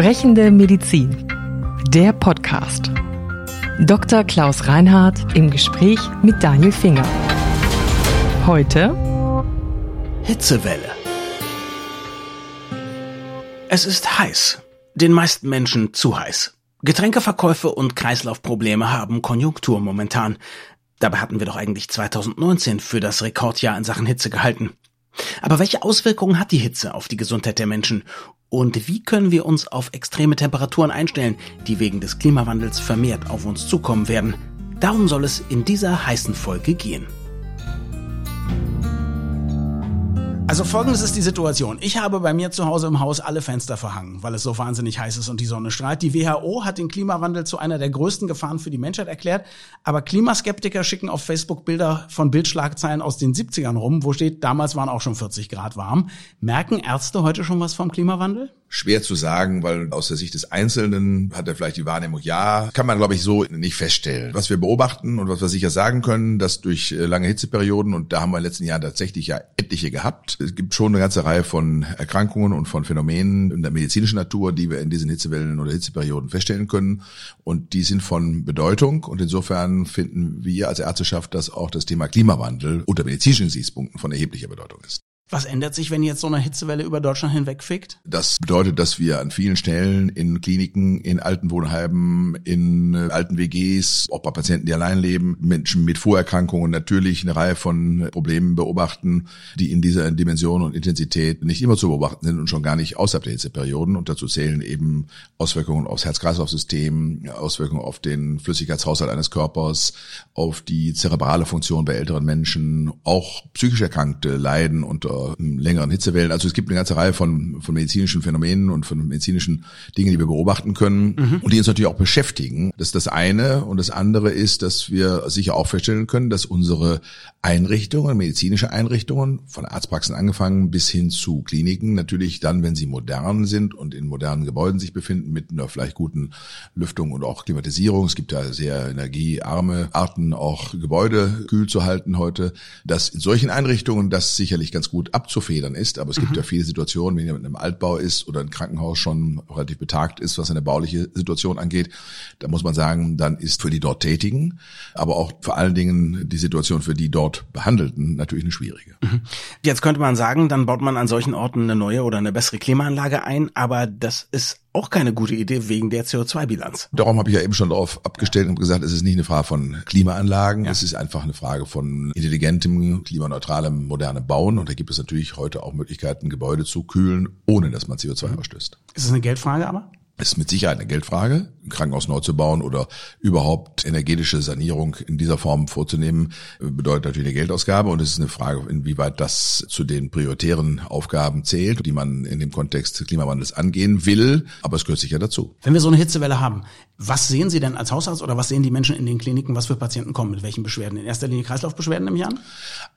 Sprechende Medizin. Der Podcast. Dr. Klaus Reinhardt im Gespräch mit Daniel Finger. Heute Hitzewelle. Es ist heiß. Den meisten Menschen zu heiß. Getränkeverkäufe und Kreislaufprobleme haben Konjunktur momentan. Dabei hatten wir doch eigentlich 2019 für das Rekordjahr in Sachen Hitze gehalten. Aber welche Auswirkungen hat die Hitze auf die Gesundheit der Menschen? Und wie können wir uns auf extreme Temperaturen einstellen, die wegen des Klimawandels vermehrt auf uns zukommen werden? Darum soll es in dieser heißen Folge gehen. Also folgendes ist die Situation. Ich habe bei mir zu Hause im Haus alle Fenster verhangen, weil es so wahnsinnig heiß ist und die Sonne strahlt. Die WHO hat den Klimawandel zu einer der größten Gefahren für die Menschheit erklärt. Aber Klimaskeptiker schicken auf Facebook Bilder von Bildschlagzeilen aus den 70ern rum, wo steht, damals waren auch schon 40 Grad warm. Merken Ärzte heute schon was vom Klimawandel? Schwer zu sagen, weil aus der Sicht des Einzelnen hat er vielleicht die Wahrnehmung, ja, kann man glaube ich so nicht feststellen. Was wir beobachten und was wir sicher sagen können, dass durch äh, lange Hitzeperioden, und da haben wir in den letzten Jahren tatsächlich ja etliche gehabt, es gibt schon eine ganze Reihe von Erkrankungen und von Phänomenen in der medizinischen Natur, die wir in diesen Hitzewellen oder Hitzeperioden feststellen können. Und die sind von Bedeutung. Und insofern finden wir als Ärzteschaft, dass auch das Thema Klimawandel unter medizinischen Gesichtspunkten von erheblicher Bedeutung ist. Was ändert sich, wenn jetzt so eine Hitzewelle über Deutschland hinwegfickt? Das bedeutet, dass wir an vielen Stellen in Kliniken, in Altenwohnheimen, in äh, alten WGs, auch bei Patienten, die allein leben, Menschen mit Vorerkrankungen natürlich eine Reihe von Problemen beobachten, die in dieser Dimension und Intensität nicht immer zu beobachten sind und schon gar nicht außerhalb der Hitzeperioden. Und dazu zählen eben Auswirkungen aufs Herz-Kreislauf-System, Auswirkungen auf den Flüssigkeitshaushalt eines Körpers, auf die zerebrale Funktion bei älteren Menschen. Auch psychisch Erkrankte leiden unter längeren Hitzewellen. Also es gibt eine ganze Reihe von, von medizinischen Phänomenen und von medizinischen Dingen, die wir beobachten können mhm. und die uns natürlich auch beschäftigen. Das ist das eine. Und das andere ist, dass wir sicher auch feststellen können, dass unsere Einrichtungen, medizinische Einrichtungen, von Arztpraxen angefangen bis hin zu Kliniken, natürlich dann, wenn sie modern sind und in modernen Gebäuden sich befinden, mit einer vielleicht guten Lüftung und auch Klimatisierung. Es gibt ja sehr energiearme Arten, auch Gebäude kühl zu halten heute, dass in solchen Einrichtungen das sicherlich ganz gut abzufedern ist. Aber es gibt mhm. ja viele Situationen, wenn jemand in einem Altbau ist oder ein Krankenhaus schon relativ betagt ist, was eine bauliche Situation angeht, da muss man sagen, dann ist für die dort Tätigen, aber auch vor allen Dingen die Situation für die dort dort Behandelten natürlich eine schwierige. Mhm. Jetzt könnte man sagen, dann baut man an solchen Orten eine neue oder eine bessere Klimaanlage ein, aber das ist auch keine gute Idee wegen der CO2-Bilanz. Darum habe ich ja eben schon darauf abgestellt und gesagt, es ist nicht eine Frage von Klimaanlagen, ja. es ist einfach eine Frage von intelligentem, klimaneutralem, modernem Bauen. Und da gibt es natürlich heute auch Möglichkeiten, Gebäude zu kühlen, ohne dass man CO2 mhm. ausstößt. Ist es eine Geldfrage aber? ist mit Sicherheit eine Geldfrage, Krankenhaus neu zu bauen oder überhaupt energetische Sanierung in dieser Form vorzunehmen, bedeutet natürlich eine Geldausgabe und es ist eine Frage, inwieweit das zu den prioritären Aufgaben zählt, die man in dem Kontext des Klimawandels angehen will, aber es gehört sicher dazu. Wenn wir so eine Hitzewelle haben, was sehen Sie denn als Hausarzt oder was sehen die Menschen in den Kliniken, was für Patienten kommen, mit welchen Beschwerden? In erster Linie Kreislaufbeschwerden im Jahr?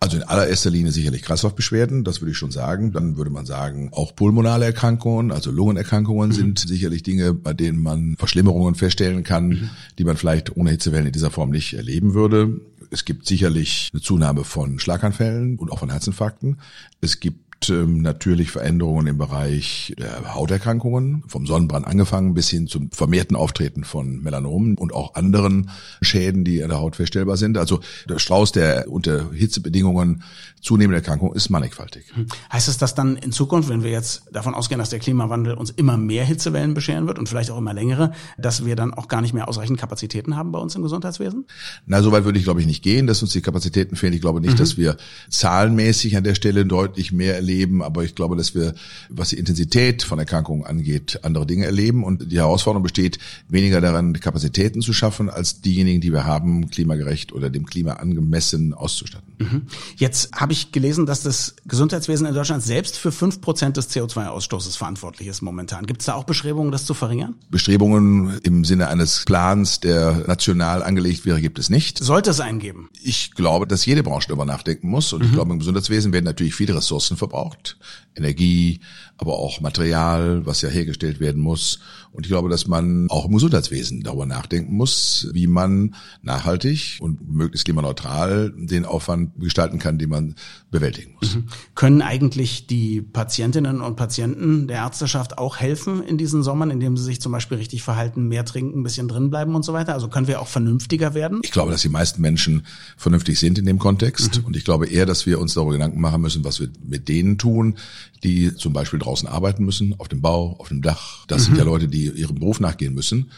Also in allererster Linie sicherlich Kreislaufbeschwerden, das würde ich schon sagen. Dann würde man sagen, auch pulmonale Erkrankungen, also Lungenerkrankungen mhm. sind sicherlich Dinge, bei denen man Verschlimmerungen feststellen kann, mhm. die man vielleicht ohne Hitzewellen in dieser Form nicht erleben würde. Es gibt sicherlich eine Zunahme von Schlaganfällen und auch von Herzinfarkten. Es gibt ähm, natürlich Veränderungen im Bereich der Hauterkrankungen, vom Sonnenbrand angefangen bis hin zum vermehrten Auftreten von Melanomen und auch anderen Schäden, die an der Haut feststellbar sind. Also der Strauß der unter Hitzebedingungen zunehmende Erkrankung ist mannigfaltig. Hm. Heißt es, dass dann in Zukunft, wenn wir jetzt davon ausgehen, dass der Klimawandel uns immer mehr Hitzewellen bescheren wird und vielleicht auch immer längere, dass wir dann auch gar nicht mehr ausreichend Kapazitäten haben bei uns im Gesundheitswesen? Na, so weit würde ich glaube ich nicht gehen, dass uns die Kapazitäten fehlen. Ich glaube nicht, mhm. dass wir zahlenmäßig an der Stelle deutlich mehr erleben, aber ich glaube, dass wir, was die Intensität von Erkrankungen angeht, andere Dinge erleben und die Herausforderung besteht, weniger daran, Kapazitäten zu schaffen, als diejenigen, die wir haben, klimagerecht oder dem Klima angemessen auszustatten. Mhm. Jetzt habe ich gelesen, dass das Gesundheitswesen in Deutschland selbst für fünf Prozent des CO2-Ausstoßes verantwortlich ist momentan. Gibt es da auch Bestrebungen, das zu verringern? Bestrebungen im Sinne eines Plans, der national angelegt wäre, gibt es nicht. Sollte es einen geben? Ich glaube, dass jede Branche darüber nachdenken muss. Und mhm. ich glaube, im Gesundheitswesen werden natürlich viele Ressourcen verbraucht braucht. Energie, aber auch Material, was ja hergestellt werden muss. Und ich glaube, dass man auch im Gesundheitswesen darüber nachdenken muss, wie man nachhaltig und möglichst klimaneutral den Aufwand gestalten kann, den man bewältigen muss. Mhm. Können eigentlich die Patientinnen und Patienten der Ärzteschaft auch helfen in diesen Sommern, indem sie sich zum Beispiel richtig verhalten, mehr trinken, ein bisschen drinbleiben und so weiter? Also können wir auch vernünftiger werden? Ich glaube, dass die meisten Menschen vernünftig sind in dem Kontext. Mhm. Und ich glaube eher, dass wir uns darüber Gedanken machen müssen, was wir mit denen tun, die zum Beispiel draußen arbeiten müssen, auf dem Bau, auf dem Dach. Das mhm. sind ja Leute, die ihrem Beruf nachgehen müssen.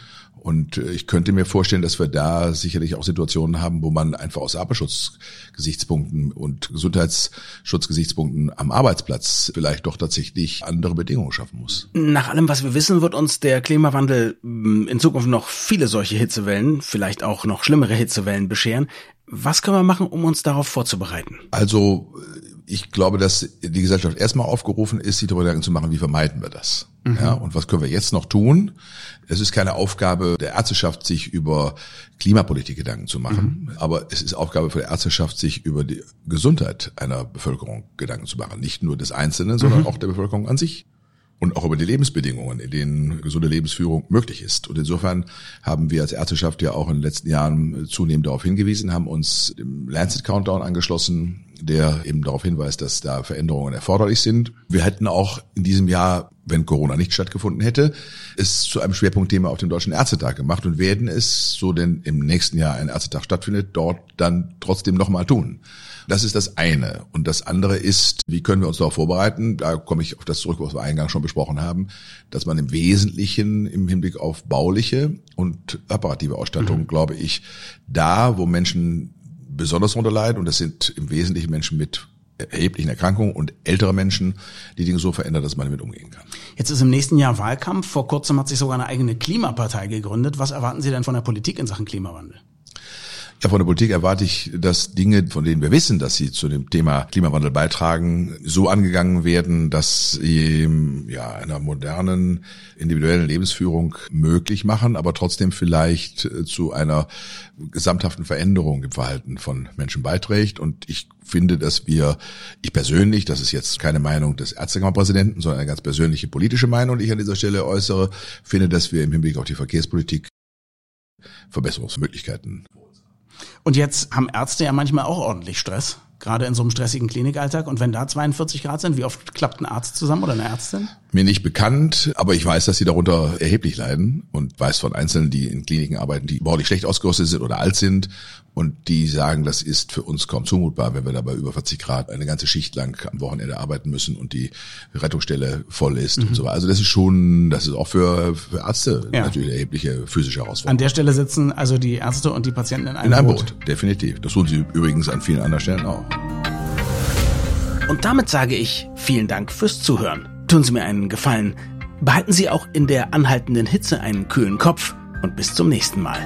Und äh, ich könnte mir vorstellen, dass wir da sicherlich auch Situationen haben, wo man einfach aus Arbeitsschutzgesichtspunkten und Gesundheitsschutzgesichtspunkten am Arbeitsplatz vielleicht doch tatsächlich andere Bedingungen schaffen muss. Nach allem, was wir wissen, wird uns der Klimawandel hm, in Zukunft noch viele solche Hitzewellen, vielleicht auch noch schlimmere Hitzewellen bescheren. Was können wir machen, um uns darauf vorzubereiten? Also ich glaube, dass die Gesellschaft erstmal aufgerufen ist, sich darüber Gedanken zu machen, wie vermeiden wir das? Mhm. Ja, und was können wir jetzt noch tun? Es ist keine Aufgabe der Ärzteschaft, sich über Klimapolitik Gedanken zu machen, mhm. aber es ist Aufgabe für die Ärzteschaft, sich über die Gesundheit einer Bevölkerung Gedanken zu machen. Nicht nur des Einzelnen, sondern mhm. auch der Bevölkerung an sich und auch über die Lebensbedingungen, in denen gesunde Lebensführung möglich ist. Und insofern haben wir als Ärzteschaft ja auch in den letzten Jahren zunehmend darauf hingewiesen, haben uns dem Lancet Countdown angeschlossen, der eben darauf hinweist, dass da Veränderungen erforderlich sind. Wir hätten auch in diesem Jahr, wenn Corona nicht stattgefunden hätte, es zu einem Schwerpunktthema auf dem Deutschen Ärztetag gemacht und werden es, so denn im nächsten Jahr ein Ärztetag stattfindet, dort dann trotzdem nochmal tun. Das ist das eine. Und das andere ist, wie können wir uns darauf vorbereiten? Da komme ich auf das zurück, was wir eingangs schon besprochen haben, dass man im Wesentlichen im Hinblick auf bauliche und operative Ausstattung, mhm. glaube ich, da, wo Menschen besonders darunter leiden, und das sind im Wesentlichen Menschen mit erheblichen Erkrankungen und ältere Menschen, die Dinge so verändern, dass man damit umgehen kann. Jetzt ist im nächsten Jahr Wahlkampf. Vor kurzem hat sich sogar eine eigene Klimapartei gegründet. Was erwarten Sie denn von der Politik in Sachen Klimawandel? Ja, von der Politik erwarte ich, dass Dinge, von denen wir wissen, dass sie zu dem Thema Klimawandel beitragen, so angegangen werden, dass sie ja einer modernen individuellen Lebensführung möglich machen, aber trotzdem vielleicht äh, zu einer gesamthaften Veränderung im Verhalten von Menschen beiträgt. Und ich finde, dass wir, ich persönlich, das ist jetzt keine Meinung des Ärztekammerpräsidenten, sondern eine ganz persönliche politische Meinung, die ich an dieser Stelle äußere, finde, dass wir im Hinblick auf die Verkehrspolitik Verbesserungsmöglichkeiten und jetzt haben Ärzte ja manchmal auch ordentlich Stress, gerade in so einem stressigen Klinikalltag. Und wenn da 42 Grad sind, wie oft klappt ein Arzt zusammen oder eine Ärztin? Mir nicht bekannt, aber ich weiß, dass sie darunter erheblich leiden und weiß von Einzelnen, die in Kliniken arbeiten, die baulich schlecht ausgerüstet sind oder alt sind und die sagen, das ist für uns kaum zumutbar, wenn wir dabei über 40 Grad eine ganze Schicht lang am Wochenende arbeiten müssen und die Rettungsstelle voll ist mhm. und so weiter. Also das ist schon, das ist auch für, für Ärzte ja. natürlich eine erhebliche physische Herausforderung. An der Stelle sitzen also die Ärzte und die Patienten in einem, in einem Boot. Boot. Definitiv. Das tun sie übrigens an vielen anderen Stellen auch. Und damit sage ich vielen Dank fürs Zuhören. Tun Sie mir einen Gefallen. Behalten Sie auch in der anhaltenden Hitze einen kühlen Kopf und bis zum nächsten Mal.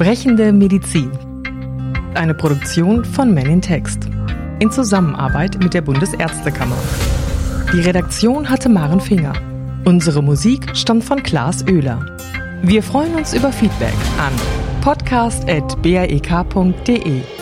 Sprechende Medizin. Eine Produktion von Men in Text. In Zusammenarbeit mit der Bundesärztekammer. Die Redaktion hatte Maren Finger. Unsere Musik stammt von Klaas Oehler. Wir freuen uns über Feedback an podcast.brek.de.